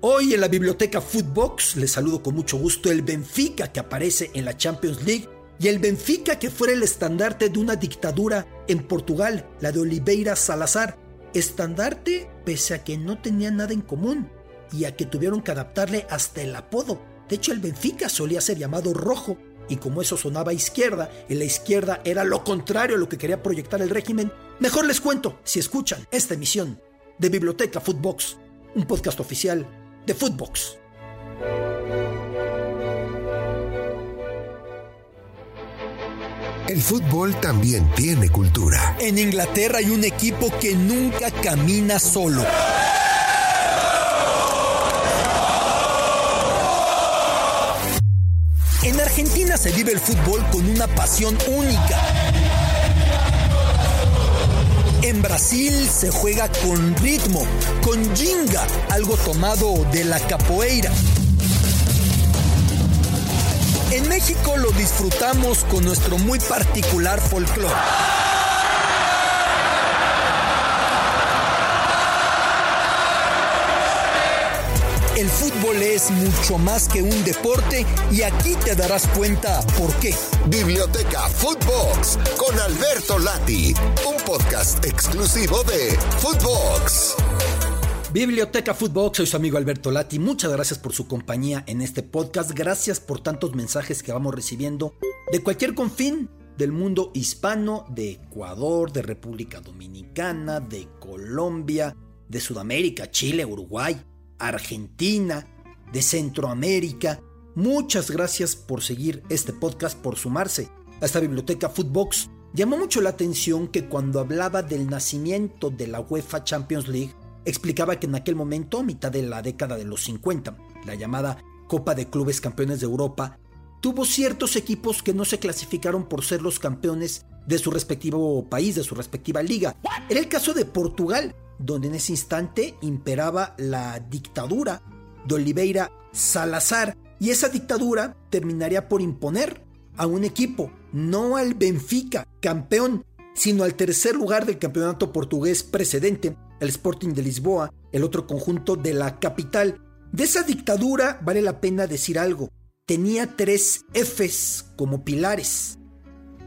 Hoy en la biblioteca Footbox les saludo con mucho gusto el Benfica que aparece en la Champions League y el Benfica que fuera el estandarte de una dictadura en Portugal, la de Oliveira Salazar. Estandarte pese a que no tenía nada en común y a que tuvieron que adaptarle hasta el apodo. De hecho, el Benfica solía ser llamado rojo y como eso sonaba a izquierda y la izquierda era lo contrario a lo que quería proyectar el régimen, mejor les cuento si escuchan esta emisión de Biblioteca Footbox, un podcast oficial de Footbox. El fútbol también tiene cultura. En Inglaterra hay un equipo que nunca camina solo. En Argentina se vive el fútbol con una pasión única. En Brasil se juega con ritmo, con jinga, algo tomado de la capoeira. En México lo disfrutamos con nuestro muy particular folclore. El fútbol es mucho más que un deporte y aquí te darás cuenta por qué. Biblioteca Footbox con Alberto Lati, un podcast exclusivo de Footbox. Biblioteca Footbox, soy su amigo Alberto Lati. Muchas gracias por su compañía en este podcast. Gracias por tantos mensajes que vamos recibiendo de cualquier confín del mundo hispano, de Ecuador, de República Dominicana, de Colombia, de Sudamérica, Chile, Uruguay, Argentina, de Centroamérica. Muchas gracias por seguir este podcast, por sumarse a esta biblioteca Footbox. Llamó mucho la atención que cuando hablaba del nacimiento de la UEFA Champions League, explicaba que en aquel momento, mitad de la década de los 50, la llamada Copa de Clubes Campeones de Europa, tuvo ciertos equipos que no se clasificaron por ser los campeones de su respectivo país, de su respectiva liga. Era el caso de Portugal, donde en ese instante imperaba la dictadura de Oliveira Salazar, y esa dictadura terminaría por imponer a un equipo, no al Benfica, campeón, sino al tercer lugar del campeonato portugués precedente, el Sporting de Lisboa, el otro conjunto de la capital. De esa dictadura vale la pena decir algo. Tenía tres Fs como pilares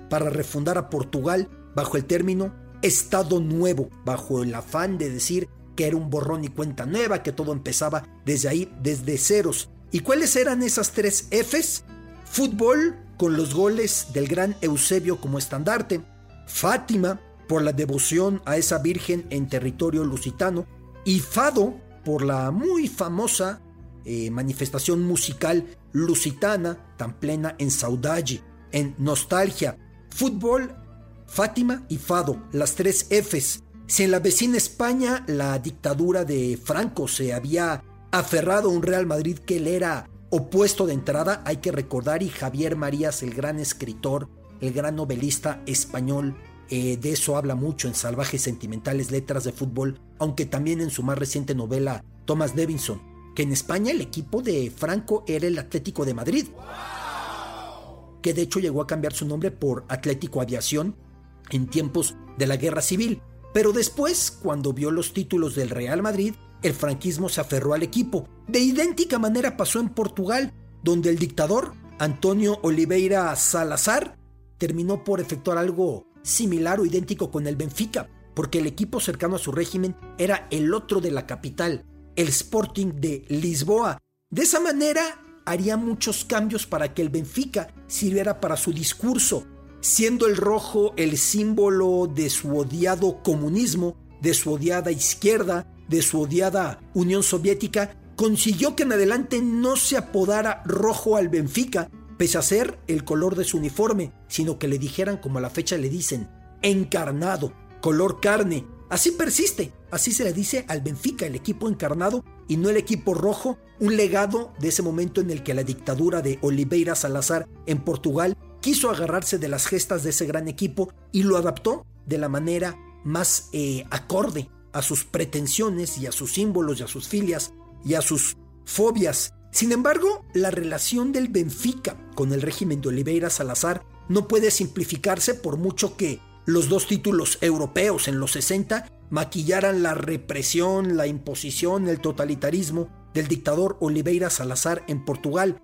para refundar a Portugal bajo el término Estado Nuevo, bajo el afán de decir que era un borrón y cuenta nueva, que todo empezaba desde ahí, desde ceros. ¿Y cuáles eran esas tres Fs? Fútbol, con los goles del gran Eusebio como estandarte, Fátima, por la devoción a esa Virgen en territorio lusitano, y Fado, por la muy famosa eh, manifestación musical lusitana, tan plena en saudade, en nostalgia. Fútbol Fátima y Fado, las tres Fs. Si en la vecina España la dictadura de Franco se había aferrado a un Real Madrid que le era opuesto de entrada, hay que recordar, y Javier Marías, el gran escritor, el gran novelista español, eh, de eso habla mucho en Salvajes Sentimentales Letras de Fútbol, aunque también en su más reciente novela, Thomas Davidson, que en España el equipo de Franco era el Atlético de Madrid, que de hecho llegó a cambiar su nombre por Atlético Aviación en tiempos de la guerra civil. Pero después, cuando vio los títulos del Real Madrid, el franquismo se aferró al equipo. De idéntica manera pasó en Portugal, donde el dictador, Antonio Oliveira Salazar, terminó por efectuar algo similar o idéntico con el Benfica, porque el equipo cercano a su régimen era el otro de la capital, el Sporting de Lisboa. De esa manera haría muchos cambios para que el Benfica sirviera para su discurso, siendo el rojo el símbolo de su odiado comunismo, de su odiada izquierda, de su odiada Unión Soviética, consiguió que en adelante no se apodara rojo al Benfica, pese a ser el color de su uniforme, sino que le dijeran como a la fecha le dicen, encarnado, color carne. Así persiste, así se le dice al Benfica, el equipo encarnado y no el equipo rojo, un legado de ese momento en el que la dictadura de Oliveira Salazar en Portugal quiso agarrarse de las gestas de ese gran equipo y lo adaptó de la manera más eh, acorde a sus pretensiones y a sus símbolos y a sus filias y a sus fobias. Sin embargo, la relación del Benfica con el régimen de Oliveira Salazar no puede simplificarse por mucho que los dos títulos europeos en los 60 maquillaran la represión, la imposición, el totalitarismo del dictador Oliveira Salazar en Portugal.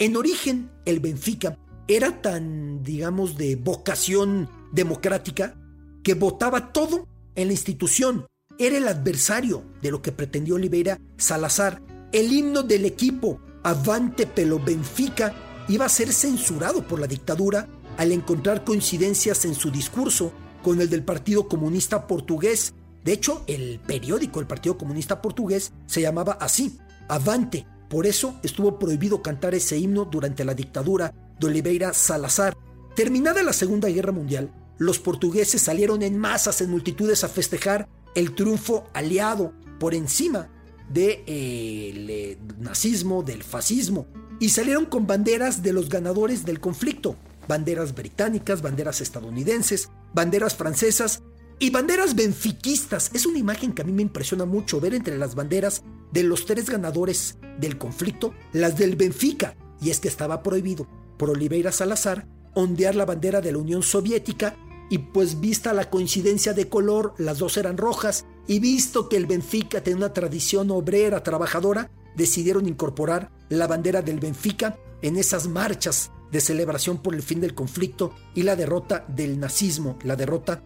En origen, el Benfica era tan, digamos, de vocación democrática que votaba todo en la institución. Era el adversario de lo que pretendió Oliveira Salazar. El himno del equipo, Avante Pelo Benfica, iba a ser censurado por la dictadura al encontrar coincidencias en su discurso con el del Partido Comunista Portugués. De hecho, el periódico del Partido Comunista Portugués se llamaba así, Avante. Por eso estuvo prohibido cantar ese himno durante la dictadura de Oliveira Salazar. Terminada la Segunda Guerra Mundial, los portugueses salieron en masas, en multitudes, a festejar el triunfo aliado por encima del eh, nazismo, del fascismo, y salieron con banderas de los ganadores del conflicto, banderas británicas, banderas estadounidenses, banderas francesas y banderas benfiquistas. Es una imagen que a mí me impresiona mucho ver entre las banderas de los tres ganadores del conflicto, las del Benfica, y es que estaba prohibido por Oliveira Salazar ondear la bandera de la Unión Soviética y pues vista la coincidencia de color, las dos eran rojas, y visto que el Benfica tiene una tradición obrera, trabajadora, decidieron incorporar la bandera del Benfica en esas marchas de celebración por el fin del conflicto y la derrota del nazismo, la derrota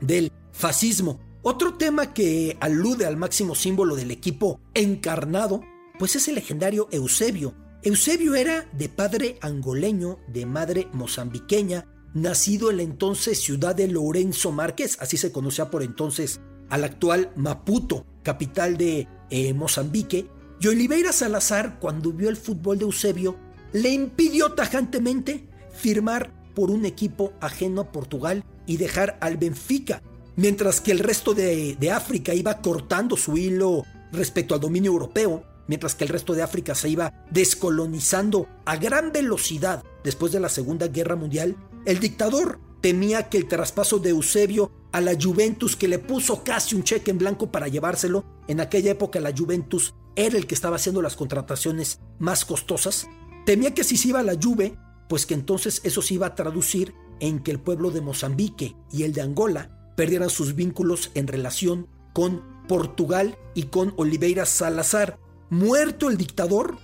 del fascismo. Otro tema que alude al máximo símbolo del equipo encarnado, pues es el legendario Eusebio. Eusebio era de padre angoleño, de madre mozambiqueña, nacido en la entonces ciudad de Lorenzo Márquez, así se conocía por entonces al actual Maputo, capital de eh, Mozambique, y Oliveira Salazar, cuando vio el fútbol de Eusebio, le impidió tajantemente firmar por un equipo ajeno a Portugal y dejar al Benfica, mientras que el resto de, de África iba cortando su hilo respecto al dominio europeo, mientras que el resto de África se iba descolonizando a gran velocidad después de la Segunda Guerra Mundial, el dictador temía que el traspaso de Eusebio a la Juventus, que le puso casi un cheque en blanco para llevárselo, en aquella época la Juventus era el que estaba haciendo las contrataciones más costosas, temía que si se iba a la Juve, pues que entonces eso se iba a traducir en que el pueblo de Mozambique y el de Angola perdieran sus vínculos en relación con Portugal y con Oliveira Salazar. Muerto el dictador,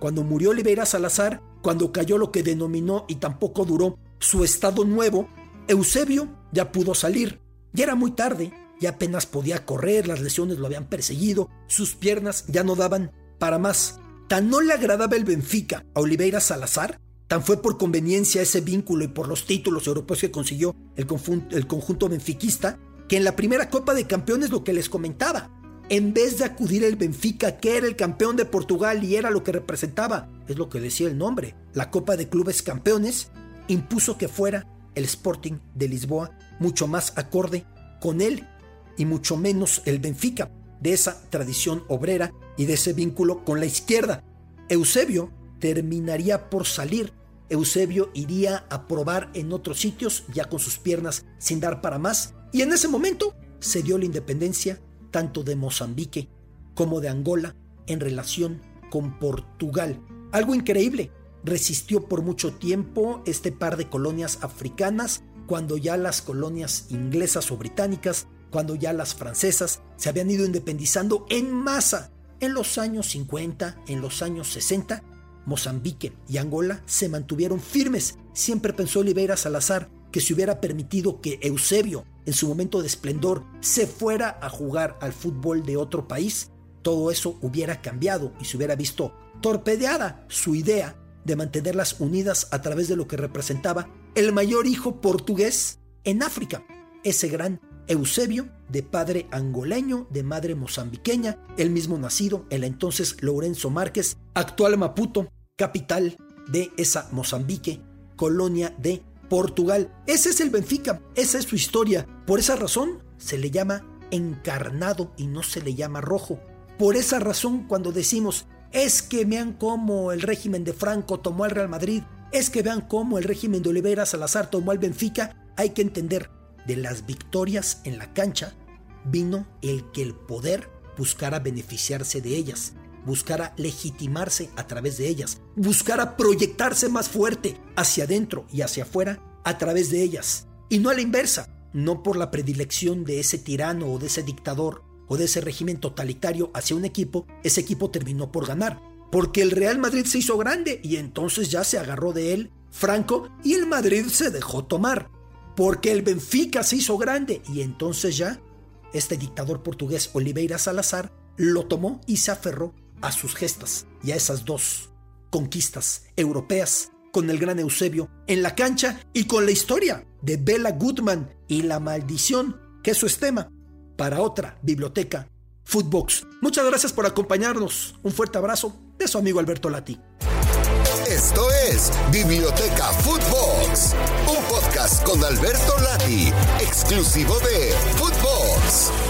cuando murió Oliveira Salazar, cuando cayó lo que denominó y tampoco duró su estado nuevo, Eusebio ya pudo salir. Ya era muy tarde, ya apenas podía correr, las lesiones lo habían perseguido, sus piernas ya no daban para más. Tan no le agradaba el Benfica a Oliveira Salazar, tan fue por conveniencia ese vínculo y por los títulos europeos que consiguió el, el conjunto benfiquista, que en la primera Copa de Campeones lo que les comentaba, en vez de acudir el Benfica, que era el campeón de Portugal y era lo que representaba, es lo que decía el nombre, la Copa de Clubes Campeones, impuso que fuera el Sporting de Lisboa, mucho más acorde con él y mucho menos el Benfica, de esa tradición obrera y de ese vínculo con la izquierda. Eusebio terminaría por salir. Eusebio iría a probar en otros sitios, ya con sus piernas sin dar para más, y en ese momento se dio la independencia tanto de Mozambique como de Angola en relación con Portugal. Algo increíble, resistió por mucho tiempo este par de colonias africanas cuando ya las colonias inglesas o británicas, cuando ya las francesas se habían ido independizando en masa. En los años 50, en los años 60, Mozambique y Angola se mantuvieron firmes. Siempre pensó Oliveira Salazar que se hubiera permitido que Eusebio, en su momento de esplendor, se fuera a jugar al fútbol de otro país, todo eso hubiera cambiado y se hubiera visto torpedeada su idea de mantenerlas unidas a través de lo que representaba el mayor hijo portugués en África, ese gran Eusebio, de padre angoleño, de madre mozambiqueña, el mismo nacido en la entonces Lourenço Márquez, actual Maputo, capital de esa Mozambique, colonia de Portugal. Ese es el Benfica, esa es su historia. Por esa razón se le llama encarnado y no se le llama rojo. Por esa razón cuando decimos es que vean cómo el régimen de Franco tomó al Real Madrid, es que vean cómo el régimen de Oliveira Salazar tomó al Benfica, hay que entender, de las victorias en la cancha vino el que el poder buscara beneficiarse de ellas, buscara legitimarse a través de ellas, buscara proyectarse más fuerte hacia adentro y hacia afuera a través de ellas, y no a la inversa, no por la predilección de ese tirano o de ese dictador o de ese régimen totalitario hacia un equipo, ese equipo terminó por ganar. Porque el Real Madrid se hizo grande y entonces ya se agarró de él Franco y el Madrid se dejó tomar. Porque el Benfica se hizo grande y entonces ya este dictador portugués Oliveira Salazar lo tomó y se aferró a sus gestas y a esas dos conquistas europeas con el gran Eusebio en la cancha y con la historia de Bella Goodman y la maldición, que es su tema, para otra biblioteca, Footbox. Muchas gracias por acompañarnos. Un fuerte abrazo de su amigo Alberto Lati. Esto es Biblioteca Footbox, un podcast con Alberto Lati, exclusivo de Footbox.